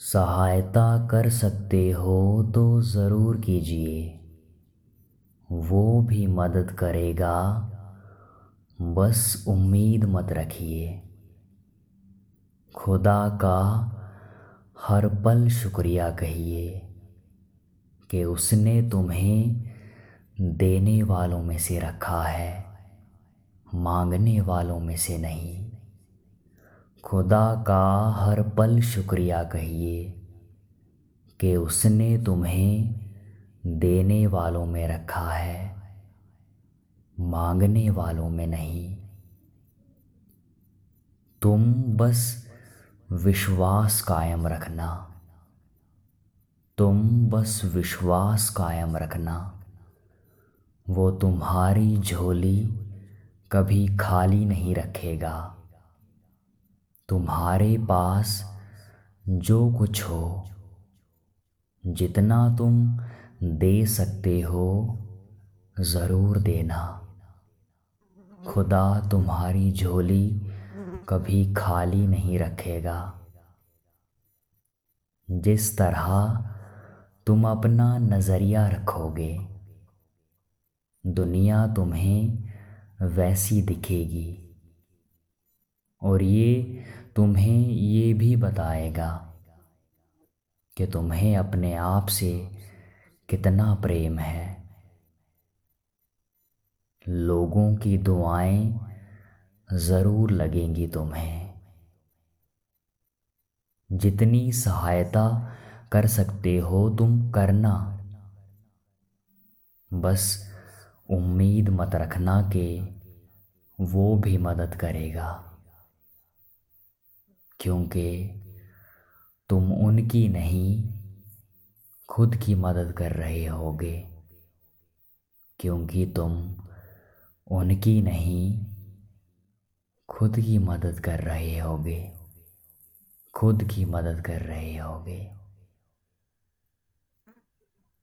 सहायता कर सकते हो तो ज़रूर कीजिए। वो भी मदद करेगा। बस उम्मीद मत रखिए। खुदा का हर पल शुक्रिया कहिए कि उसने तुम्हें देने वालों में से रखा है, मांगने वालों में से नहीं। खुदा का हर पल शुक्रिया कहिए कि उसने तुम्हें देने वालों में रखा है, मांगने वालों में नहीं। तुम बस विश्वास कायम रखना। तुम बस विश्वास कायम रखना। वो तुम्हारी झोली कभी खाली नहीं रखेगा। तुम्हारे पास जो कुछ हो, जितना तुम दे सकते हो, ज़रूर देना। खुदा तुम्हारी झोली कभी खाली नहीं रखेगा। जिस तरह तुम अपना नज़रिया रखोगे, दुनिया तुम्हें वैसी दिखेगी। और ये तुम्हें ये भी बताएगा कि तुम्हें अपने आप से कितना प्रेम है। लोगों की दुआएँ ज़रूर लगेंगी तुम्हें। जितनी सहायता कर सकते हो तुम करना। बस उम्मीद मत रखना कि वो भी मदद करेगा। क्योंकि तुम उनकी नहीं, खुद की मदद कर रहे होगे। क्योंकि तुम उनकी नहीं, खुद की मदद कर रहे होगे। खुद की मदद कर रहे होगे।